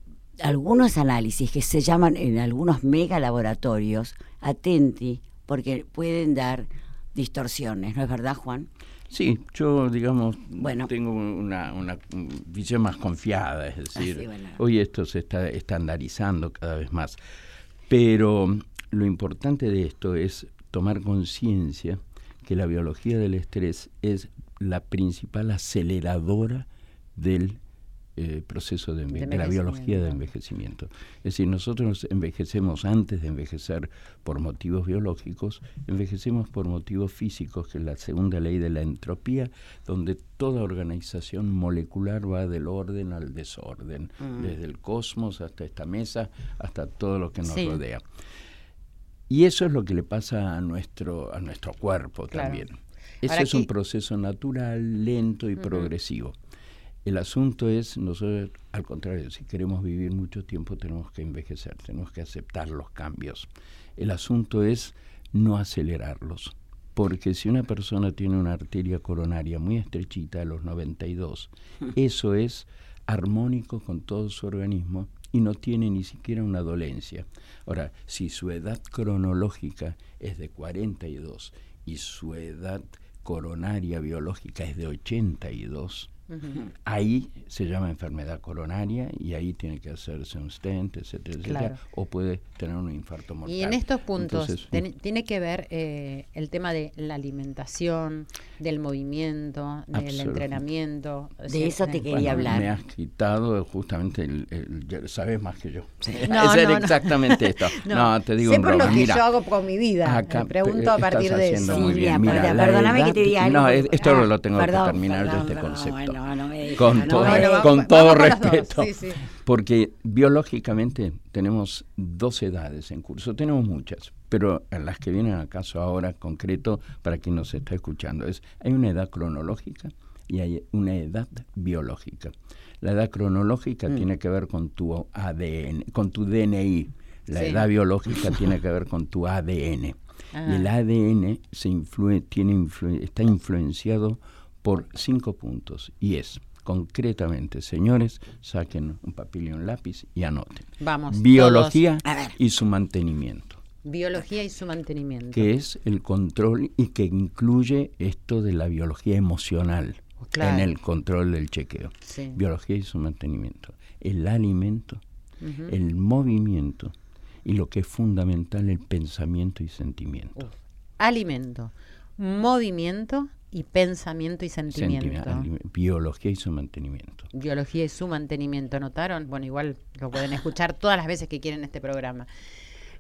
algunos análisis que se llaman en algunos mega laboratorios, atenti, porque pueden dar distorsiones, ¿no es verdad, Juan? Sí, yo, digamos, Bueno. tengo una, una visión más confiada, es decir, Ah, bueno. hoy esto se está estandarizando cada vez más. Pero lo importante de esto es tomar conciencia que la biología del estrés es la principal aceleradora del eh, proceso de, De de la biología de envejecimiento. Es decir, nosotros envejecemos antes de envejecer por motivos biológicos, envejecemos por motivos físicos, que es la segunda ley de la entropía, donde toda organización molecular va del orden al desorden, desde el cosmos hasta esta mesa, hasta todo lo que nos Sí. rodea. Y eso es lo que le pasa a nuestro, a nuestro cuerpo Claro. también. Ese Ahora es un proceso natural, lento y progresivo. El asunto es, nosotros, al contrario, si queremos vivir mucho tiempo tenemos que envejecer, tenemos que aceptar los cambios. El asunto es no acelerarlos, porque si una persona tiene una arteria coronaria muy estrechita a los 92, eso es armónico con todo su organismo y no tiene ni siquiera una dolencia. Ahora, si su edad cronológica es de 42 y su edad coronaria biológica es de 82, ahí se llama enfermedad coronaria y ahí tiene que hacerse un stent, etcétera, etcétera, o puede tener un infarto mortal. Y en estos puntos Entonces, ten- tiene que ver eh, el tema de la alimentación, del movimiento, del entrenamiento. De sea, eso te quería hablar. Me has quitado justamente el, sabes más que yo. No, no. exactamente esto. No, te digo sé lo que mira, yo hago con mi vida. acá Me pregunto a partir de eso. Sí, mira, perdóname que te diga algo. No, es- esto Ah, lo tengo perdón, que terminar perdón, de este perdón, concepto. bueno, no me deja, con no todo, con respeto. sí, sí. Porque biológicamente tenemos dos edades en curso, tenemos muchas, pero las que vienen al caso ahora concreto para quien nos está escuchando es hay una edad cronológica y hay una edad biológica. La edad cronológica Mm. tiene que ver con tu ADN, con tu DNI. La Sí. edad biológica tiene que ver con tu ADN. Ah. Y el ADN se influe- tiene influ- está influenciado por cinco puntos y es concretamente, señores, saquen un papel y un lápiz y anoten. Vamos. Biología y su mantenimiento. Biología y su mantenimiento. que es el control y que incluye esto de la biología emocional Claro. en el control del chequeo. Sí. Biología y su mantenimiento. El alimento, el movimiento y lo que es fundamental, el pensamiento y sentimiento. Alimento, movimiento y pensamiento y sentimiento. Biología y su mantenimiento. Biología y su mantenimiento, ¿notaron? Bueno, igual lo pueden escuchar todas las veces que quieren este programa.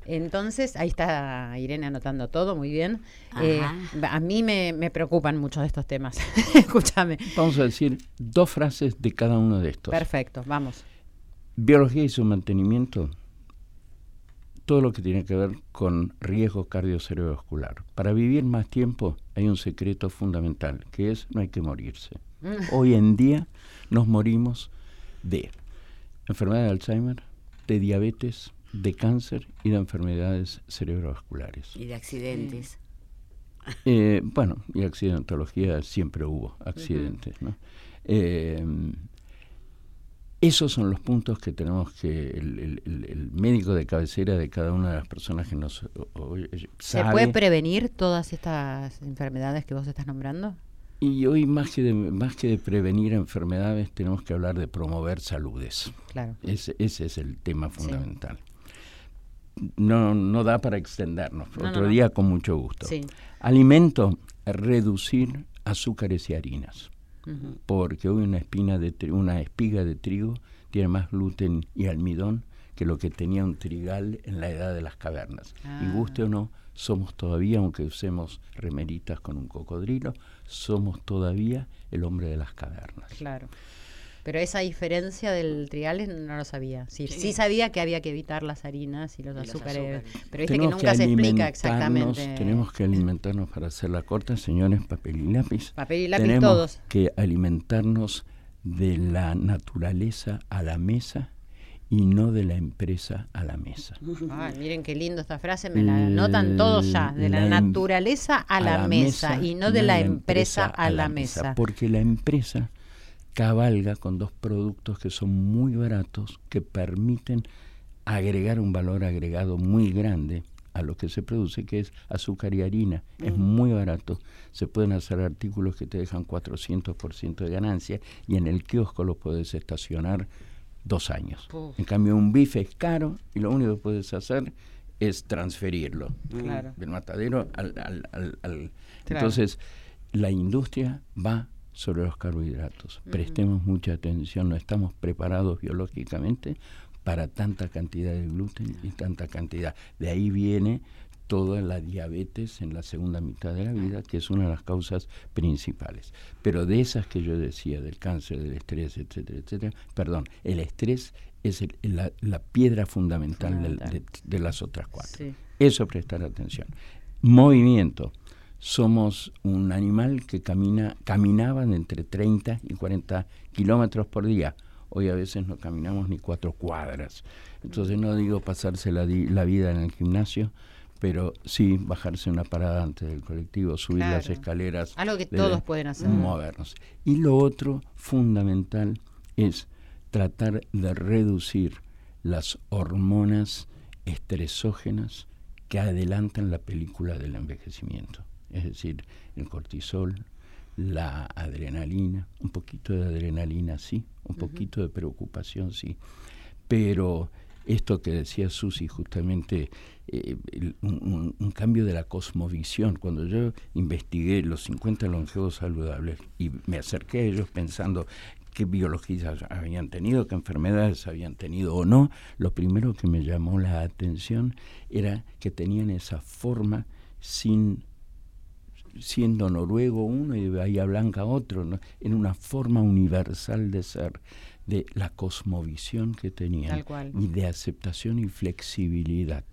Entonces, ahí está Irene anotando todo, muy bien. Eh, a mí me, me preocupan mucho de estos temas. Escúchame. Vamos a decir dos frases de cada uno de estos. Perfecto, vamos. Biología y su mantenimiento, todo lo que tiene que ver con riesgo cardiovascular. Para vivir más tiempo hay un secreto fundamental, que es no hay que morirse. Hoy en día nos morimos de enfermedad de Alzheimer, de diabetes, de cáncer y de enfermedades cerebrovasculares. Y de accidentes. Eh, bueno, y accidentología siempre hubo accidentes, ¿no? Eh, Esos son los puntos que tenemos que el, el- el médico de cabecera de cada una de las personas que nos o- o- ¿Se puede prevenir todas estas enfermedades que vos estás nombrando? y hoy más que de, más que de prevenir enfermedades tenemos que hablar de promover saludes. Claro. Ese, ese es el tema fundamental. No, no da para extendernos. No, Otro no, no. día con mucho gusto. Sí. Alimento, reducir azúcares y harinas. Porque hoy una, espina de tri- una espiga de trigo tiene más gluten y almidón que lo que tenía un trigal en la edad de las cavernas. Y Ah. guste o no, somos todavía, aunque usemos remeritas con un cocodrilo, somos todavía el hombre de las cavernas. Claro. Pero esa diferencia del trigal no lo sabía. Sí, sí sabía que había que evitar las harinas y los Y los azúcares, pero viste que nunca se explica exactamente. Tenemos que alimentarnos para hacerla corta, señores, papel y lápiz. Papel y lápiz tenemos todos. que alimentarnos de la naturaleza a la mesa y no de la empresa a la mesa. Ay, miren qué lindo esta frase, me la anotan todos ya. De la, La em- naturaleza a, la, mesa, y no de la empresa a la mesa. Porque la empresa cabalga con dos productos que son muy baratos, que permiten agregar un valor agregado muy grande a lo que se produce, que es azúcar y harina. Es muy barato. Se pueden hacer artículos que te dejan 400% de ganancia y en el kiosco los puedes estacionar dos años. Puf. En cambio, un bife es caro y lo único que puedes hacer es transferirlo Claro. del matadero al... al- al- al- Claro. Entonces, la industria va sobre los carbohidratos. Prestemos mucha atención, no estamos preparados biológicamente para tanta cantidad de gluten y tanta cantidad. De ahí viene toda la diabetes en la segunda mitad de la vida, que es una de las causas principales. Pero de esas que yo decía, del cáncer, del estrés, etcétera, etcétera, perdón, el estrés es el- la, la piedra fundamental, de, de las otras cuatro. Sí. Eso prestar atención. Movimiento. Somos un animal que camina, caminaban entre 30 y 40 kilómetros por día. Hoy a veces no caminamos ni cuatro cuadras. Entonces no digo pasarse la, di- la vida en el gimnasio, pero sí bajarse una parada antes del colectivo, subir las escaleras. Algo que todos pueden hacer. Movernos. Y lo otro fundamental es tratar de reducir las hormonas estresógenas que adelantan la película del envejecimiento. Es decir, el cortisol, la adrenalina, un poquito de adrenalina sí, un poquito de preocupación sí, pero esto que decía Susi justamente, eh, el- un- un cambio de la cosmovisión, cuando yo investigué los 50 longevos saludables y me acerqué a ellos pensando qué biologías habían tenido, qué enfermedades habían tenido o no, lo primero que me llamó la atención era que tenían esa forma sin siendo noruego uno y de Bahía Blanca otro, ¿no? en una forma universal de ser, de la cosmovisión que tenían Tal cual. y de aceptación y flexibilidad.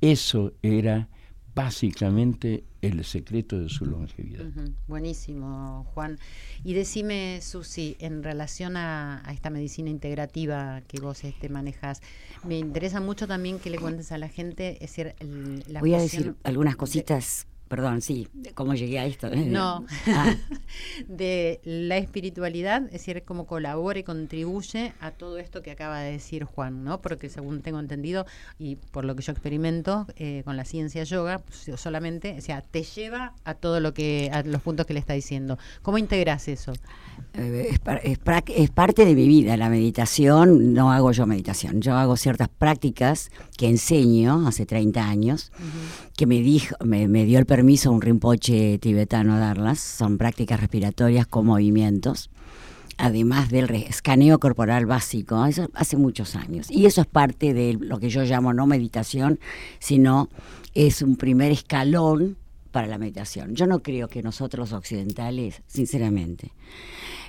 Eso era básicamente el secreto de su longevidad. Buenísimo, Juan. Y decime, Susi, en relación a, a esta medicina integrativa que vos este, manejas, me interesa mucho también que le cuentes a la gente, es decir, el- la Voy a decir algunas de- cositas, perdón, sí, cómo llegué a esto. No, Ah, de la espiritualidad, es decir, cómo colabora y contribuye a todo esto que acaba de decir Juan, ¿no? Porque según tengo entendido y por lo que yo experimento eh, con la ciencia yoga, solamente, o sea, te lleva a todo lo que, a los puntos que le está diciendo. ¿Cómo integras eso? eh, es, par- es prac- es parte de mi vida la meditación, no hago yo meditación, yo hago ciertas prácticas que enseño hace 30 años, que me, dijo, me, me dio el permiso un rinpoche tibetano a darlas, son prácticas respiratorias con movimientos, además del escaneo corporal básico, eso hace muchos años. Y eso es parte de lo que yo llamo no meditación, sino es un primer escalón para la meditación. Yo no creo que nosotros occidentales, sinceramente,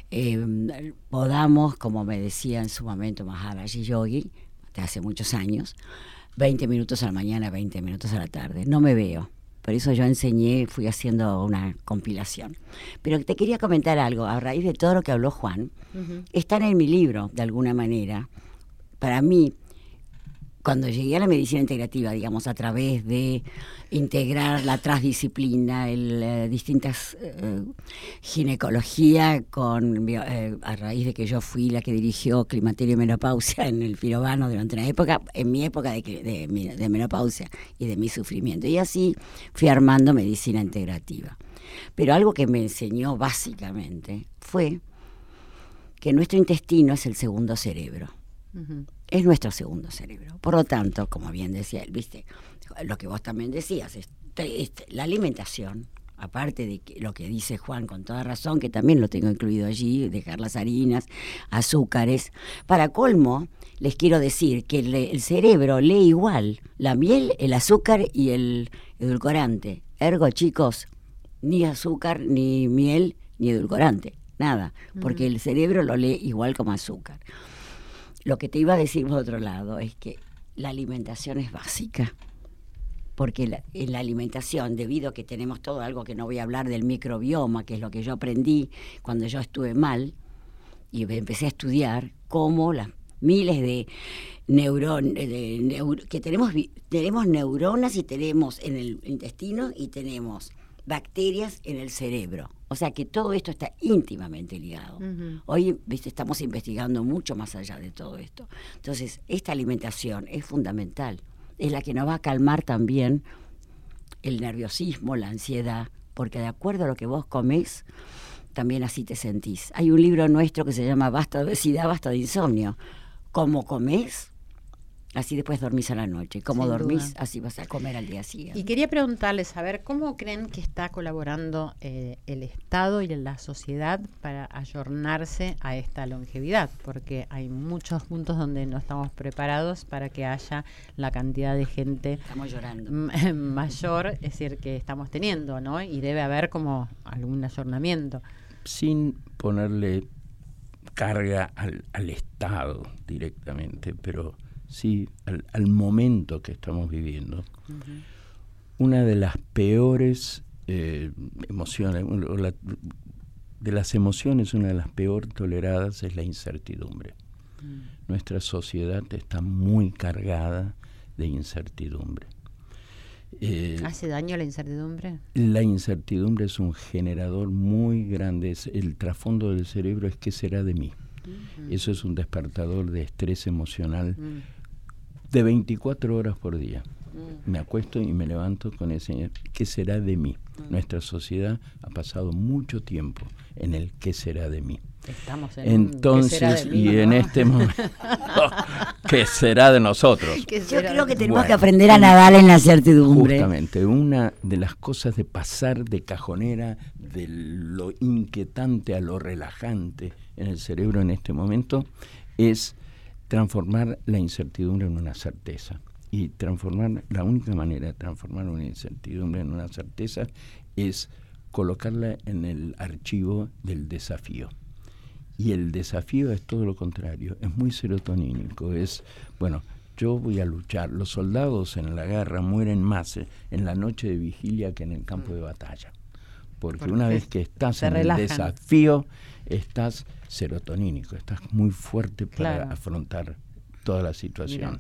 eh, podamos, como me decía en su momento Maharaji Yogi, hace muchos años, 20 minutos a la mañana, 20 minutos a la tarde. No me veo. Por eso yo enseñé, fui haciendo una compilación. Pero te quería comentar algo, a raíz de todo lo que habló Juan, están en mi libro, de alguna manera. Para mí, cuando llegué a la medicina integrativa, digamos, a través de integrar la transdisciplina, el, eh, distintas eh, ginecología, con eh, a raíz de que yo fui la que dirigió climaterio y menopausia en el Pirobano durante una época, en mi época de, menopausia y de mi sufrimiento. Y así fui armando medicina integrativa. Pero algo que me enseñó básicamente fue que nuestro intestino es el segundo cerebro. Es nuestro segundo cerebro. Por lo tanto, como bien decía él, viste, lo que vos también decías, este, la alimentación, aparte de lo que dice Juan con toda razón, que también lo tengo incluido allí, dejar las harinas, azúcares. Para colmo, les quiero decir que el cerebro lee igual la miel, el azúcar y el edulcorante. Ergo, chicos, ni azúcar, ni miel, ni edulcorante, nada, porque el cerebro lo lee igual como azúcar. Lo que te iba a decir por otro lado es que la alimentación es básica, porque en la alimentación, debido a que tenemos todo algo que no voy a hablar del microbioma, que es lo que yo aprendí cuando yo estuve mal y empecé a estudiar cómo las miles de neuronas, que tenemos, tenemos neuronas y tenemos en el intestino y tenemos bacterias en el cerebro. O sea que todo esto está íntimamente ligado. Hoy ¿viste? estamos investigando mucho más allá de todo esto. Entonces, esta alimentación es fundamental. Es la que nos va a calmar también el nerviosismo, la ansiedad, porque de acuerdo a lo que vos comés, también así te sentís. Hay un libro nuestro que se llama Basta de obesidad, basta de insomnio. Cómo comés, Así después dormís a la noche. Como dormís, así vas a comer al día siguiente. Y quería preguntarles, a ver, ¿cómo creen que está colaborando eh, el Estado y la sociedad para ayornarse a esta longevidad? Porque hay muchos puntos donde no estamos preparados para que haya la cantidad de gente estamos llorando. mayor, es decir, que estamos teniendo, ¿no? Y debe haber como algún ayornamiento. Sin ponerle carga al, al Estado directamente, pero sí, al, momento que estamos viviendo. Una de las peores eh, emociones, de las emociones, una de las peor toleradas es la incertidumbre. Mm. Nuestra sociedad está muy cargada de incertidumbre. Eh, ¿Hace daño la incertidumbre? La incertidumbre es un generador muy grande. el trasfondo del cerebro es qué será de mí. Eso es un despertador de estrés emocional mm de 24 horas por día. Mm. Me acuesto y me levanto con ese, ¿qué será de mí? Mm. Nuestra sociedad ha pasado mucho tiempo en el ¿qué será de mí? Estamos en Entonces, y en este momento, ¿qué será de nosotros? Yo creo que tenemos que aprender a nadar en la certidumbre. Justamente, una de las cosas de pasar de cajonera, de lo inquietante a lo relajante en el cerebro en este momento, es transformar la incertidumbre en una certeza. Y transformar, la única manera de transformar una incertidumbre en una certeza es colocarla en el archivo del desafío. Y el desafío es todo lo contrario, es muy serotonínico, es, bueno, yo voy a luchar. Los soldados en la guerra mueren más en la noche de vigilia que en el campo de batalla. Porque, una vez que estás en el desafío, estás serotonínico, estás muy fuerte para afrontar toda la situación.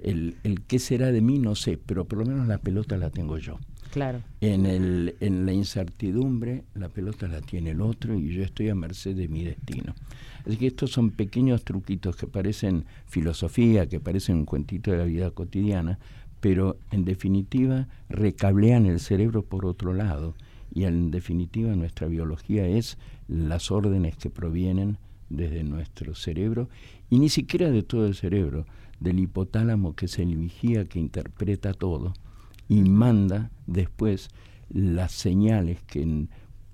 El, el qué será de mí no sé, pero por lo menos la pelota la tengo yo. Claro. En, el, en la incertidumbre, la pelota la tiene el otro y yo estoy a merced de mi destino. Así que estos son pequeños truquitos que parecen filosofía, que parecen un cuentito de la vida cotidiana, pero en definitiva recablean el cerebro por otro lado y en definitiva nuestra biología es las órdenes que provienen desde nuestro cerebro y ni siquiera de todo el cerebro, del hipotálamo que es el vigía que interpreta todo y manda después las señales que,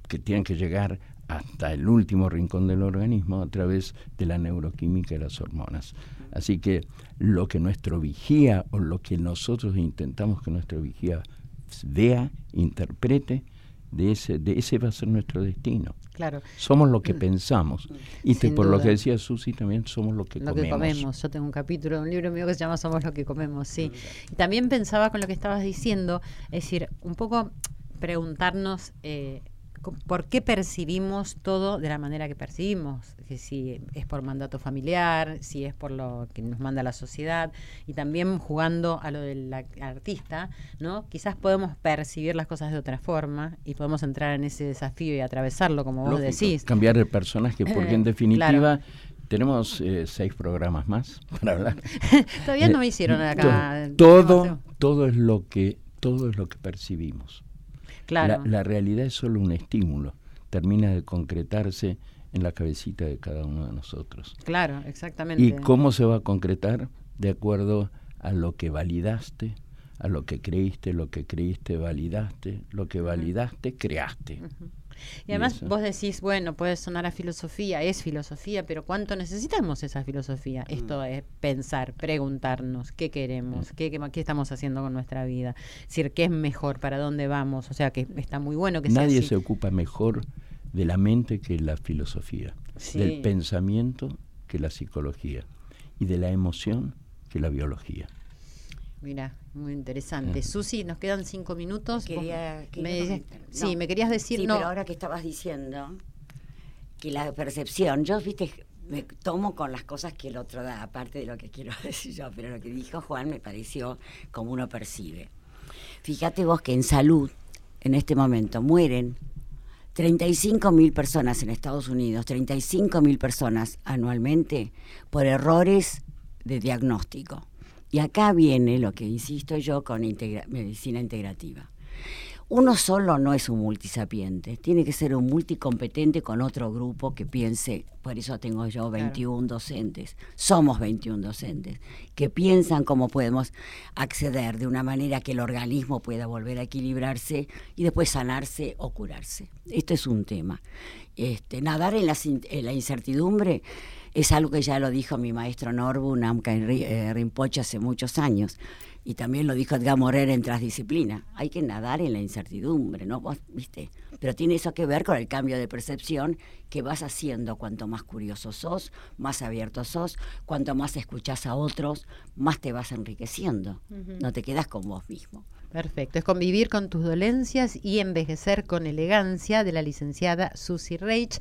que tienen que llegar hasta el último rincón del organismo a través de la neuroquímica y las hormonas. Así que lo que nuestro vigía o lo que nosotros intentamos que nuestro vigía vea, interprete, de ese, de ese va a ser nuestro destino. Claro. Somos lo que mm. pensamos. Y por lo que decía Susi, también somos lo que comemos. Lo que comemos. Yo tengo un capítulo, un libro mío que se llama Somos lo que comemos, sí. Y también pensaba con lo que estabas diciendo, es decir, un poco preguntarnos eh, por qué percibimos todo de la manera que percibimos, que si es por mandato familiar, si es por lo que nos manda la sociedad, y también jugando a lo del artista, ¿no? Quizás podemos percibir las cosas de otra forma y podemos entrar en ese desafío y atravesarlo, como vos decís. Cambiar de personaje, porque en definitiva tenemos eh, seis programas más para hablar. Todavía no me hicieron eh, acá. Todo, todo es lo que, todo es lo que percibimos. La, realidad es solo un estímulo, termina de concretarse en la cabecita de cada uno de nosotros. Claro, exactamente. ¿Y cómo se va a concretar? De acuerdo a lo que validaste, a lo que creíste, lo que creíste validaste, lo que validaste creaste. Y además vos decís, bueno, puede sonar a filosofía, es filosofía, pero ¿cuánto necesitamos esa filosofía? Mm. Esto es pensar, preguntarnos qué queremos, mm. qué, qué, estamos haciendo con nuestra vida, decir qué es mejor, para dónde vamos, o sea que está muy bueno que Nadie se ocupa mejor de la mente que la filosofía, del pensamiento que la psicología y de la emoción que la biología. Mira, muy interesante. Susi, nos quedan cinco minutos. Quería, me sí, me querías decir. Sí, pero ahora que estabas diciendo que la percepción, yo, viste, me tomo con las cosas que el otro da, aparte de lo que quiero decir yo, pero lo que dijo Juan me pareció como uno percibe. Fíjate vos que en salud, en este momento, mueren 35 mil personas en Estados Unidos, 35 mil personas anualmente por errores de diagnóstico. Y acá viene lo que insisto yo con medicina integrativa. Uno solo no es un multisapiente, tiene que ser un multicompetente con otro grupo que piense, por eso tengo yo 21 docentes, somos 21 docentes, que piensan cómo podemos acceder de una manera que el organismo pueda volver a equilibrarse y después sanarse o curarse. Esto es un tema. Este, nadar en la incertidumbre es algo que ya lo dijo mi maestro Norbu Namka eh, Rinpoche hace muchos años. Y también lo dijo Edgar Morer en Transdisciplina. Hay que nadar en la incertidumbre, ¿no? ¿Viste? Pero tiene eso que ver con el cambio de percepción que vas haciendo cuanto más curioso sos, más abierto sos, cuanto más escuchas a otros, más te vas enriqueciendo. No te quedas con vos mismo. Perfecto, es convivir con tus dolencias y envejecer con elegancia de la licenciada Susie Reich.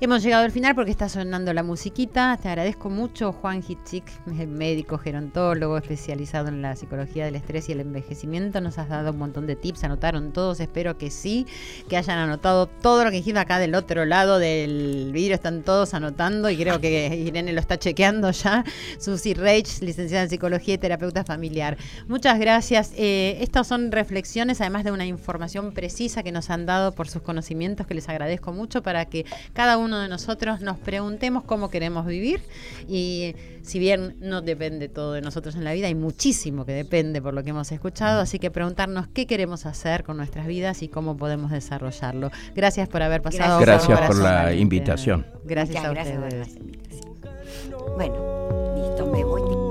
Hemos llegado al final porque está sonando la musiquita. Te agradezco mucho, Juan Hitchik, médico gerontólogo especializado en la psicología del estrés y el envejecimiento. Nos has dado un montón de tips, anotaron todos, espero que sí, que hayan anotado todo lo que dijimos acá del otro lado del vidrio. Están todos anotando y creo que Irene lo está chequeando ya. Susi Reich, licenciada en psicología y terapeuta familiar. Muchas gracias. Eh, estas son reflexiones, además de una información precisa que nos han dado por sus conocimientos, que les agradezco mucho para que cada uno uno de nosotros nos preguntemos cómo queremos vivir y si bien no depende todo de nosotros en la vida, hay muchísimo que depende por lo que hemos escuchado, así que preguntarnos qué queremos hacer con nuestras vidas y cómo podemos desarrollarlo. Gracias por haber pasado. Gracias, por la invitación. Gracias a ustedes. Gracias por la invitación. Bueno, listo, me voy.